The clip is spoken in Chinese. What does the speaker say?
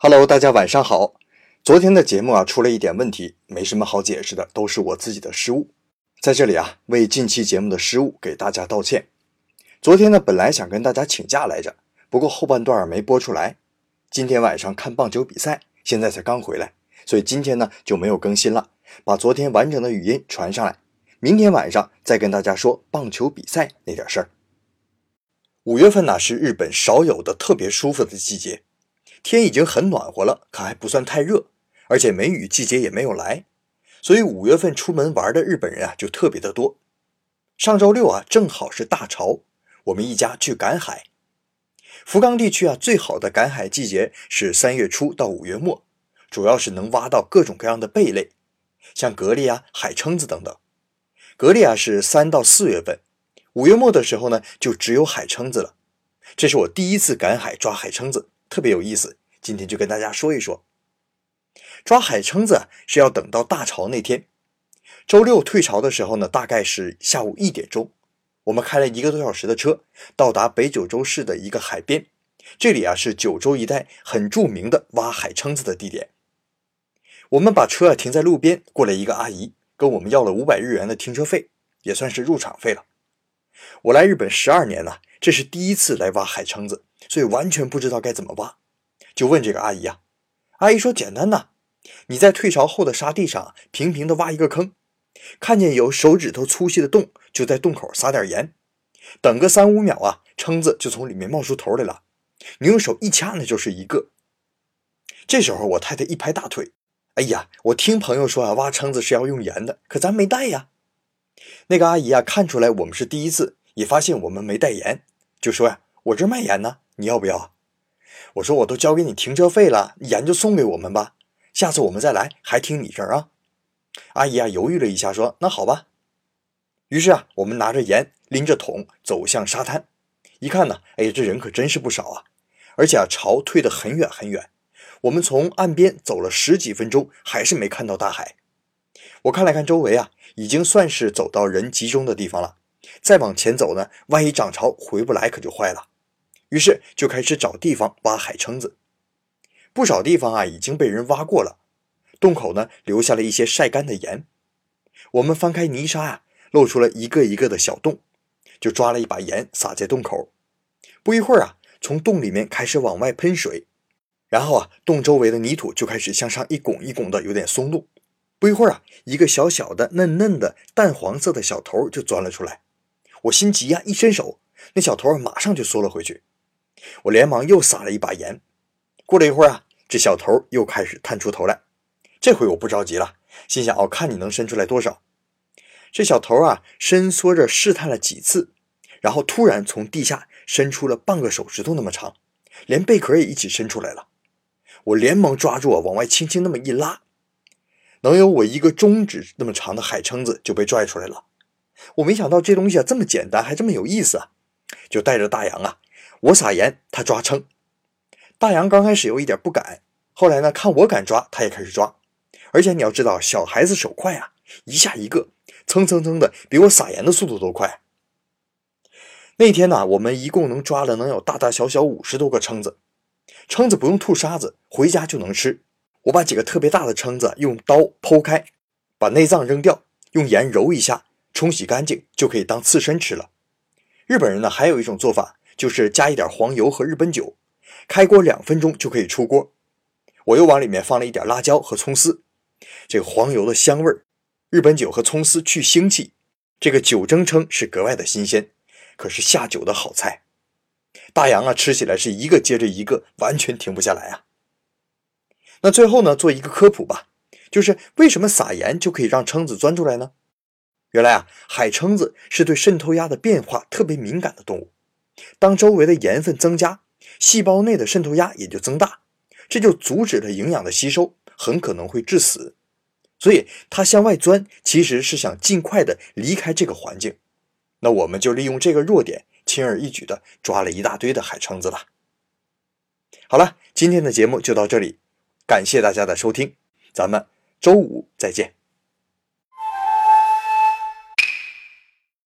Hello，大家晚上好。昨天的节目啊出了一点问题，没什么好解释的，都是我自己的失误。在这里啊，为近期节目的失误给大家道歉。昨天呢，本来想跟大家请假来着，不过后半段没播出来。今天晚上看棒球比赛，现在才刚回来，所以今天呢就没有更新了。把昨天完整的语音传上来，明天晚上再跟大家说棒球比赛那点事儿。五月份呢是日本少有的特别舒服的季节。天已经很暖和了，可还不算太热，而且梅雨季节也没有来，所以五月份出门玩的日本人啊就特别的多。上周六啊正好是大潮，我们一家去赶海。福冈地区啊最好的赶海季节是三月初到五月末，主要是能挖到各种各样的贝类，像蛤蜊啊、海蛏子等等。蛤蜊啊是三到四月份，五月末的时候呢就只有海蛏子了。这是我第一次赶海抓海蛏子。特别有意思，今天就跟大家说一说。抓海蛏子是要等到大潮那天，周六退潮的时候呢，大概是下午一点钟。我们开了一个多小时的车，到达北九州市的一个海边。这里啊是九州一带很著名的挖海蛏子的地点。我们把车啊停在路边，过来一个阿姨跟我们要了五百日元的停车费，也算是入场费了。我来日本十二年了，这是第一次来挖海蛏子。所以完全不知道该怎么挖，就问这个阿姨啊。阿姨说：“简单呐，你在退潮后的沙地上平平的挖一个坑，看见有手指头粗细的洞，就在洞口撒点盐，等个三五秒啊，蛏子就从里面冒出头来了。你用手一掐，那就是一个。这时候我太太一拍大腿：“哎呀，我听朋友说啊，挖蛏子是要用盐的，可咱没带呀。”那个阿姨啊，看出来我们是第一次，也发现我们没带盐，就说呀：“我这卖盐呢。”你要不要？我说我都交给你停车费了，盐就送给我们吧。下次我们再来，还听你这儿啊。阿姨啊，犹豫了一下，说：“那好吧。”于是啊，我们拿着盐，拎着桶走向沙滩。一看呢，哎呀，这人可真是不少啊！而且啊，潮退得很远很远。我们从岸边走了十几分钟，还是没看到大海。我看了看周围啊，已经算是走到人集中的地方了。再往前走呢，万一涨潮回不来，可就坏了。于是就开始找地方挖海蛏子，不少地方啊已经被人挖过了，洞口呢留下了一些晒干的盐。我们翻开泥沙啊，露出了一个一个的小洞，就抓了一把盐撒在洞口。不一会儿啊，从洞里面开始往外喷水，然后啊，洞周围的泥土就开始向上一拱一拱的，有点松动。不一会儿啊，一个小小的、嫩嫩的、淡黄色的小头就钻了出来。我心急呀，一伸手，那小头马上就缩了回去。我连忙又撒了一把盐，过了一会儿啊，这小头又开始探出头来。这回我不着急了，心想：哦，看你能伸出来多少。这小头啊，伸缩着试探了几次，然后突然从地下伸出了半个手指头那么长，连贝壳也一起伸出来了。我连忙抓住啊，往外轻轻那么一拉，能有我一个中指那么长的海蛏子就被拽出来了。我没想到这东西啊这么简单，还这么有意思啊！就带着大洋啊。我撒盐，他抓蛏。大洋刚开始有一点不敢，后来呢，看我敢抓，他也开始抓。而且你要知道，小孩子手快啊，一下一个，蹭蹭蹭的，比我撒盐的速度都快。那天呢，我们一共能抓了能有大大小小五十多个蛏子。蛏子不用吐沙子，回家就能吃。我把几个特别大的蛏子用刀剖开，把内脏扔掉，用盐揉一下，冲洗干净，就可以当刺身吃了。日本人呢，还有一种做法。就是加一点黄油和日本酒，开锅两分钟就可以出锅。我又往里面放了一点辣椒和葱丝，这个黄油的香味儿，日本酒和葱丝去腥气，这个酒蒸称是格外的新鲜，可是下酒的好菜。大洋啊，吃起来是一个接着一个，完全停不下来啊。那最后呢，做一个科普吧，就是为什么撒盐就可以让蛏子钻出来呢？原来啊，海蛏子是对渗透压的变化特别敏感的动物。当周围的盐分增加，细胞内的渗透压也就增大，这就阻止了营养的吸收，很可能会致死。所以它向外钻，其实是想尽快的离开这个环境。那我们就利用这个弱点，轻而易举的抓了一大堆的海蛏子了。好了，今天的节目就到这里，感谢大家的收听，咱们周五再见。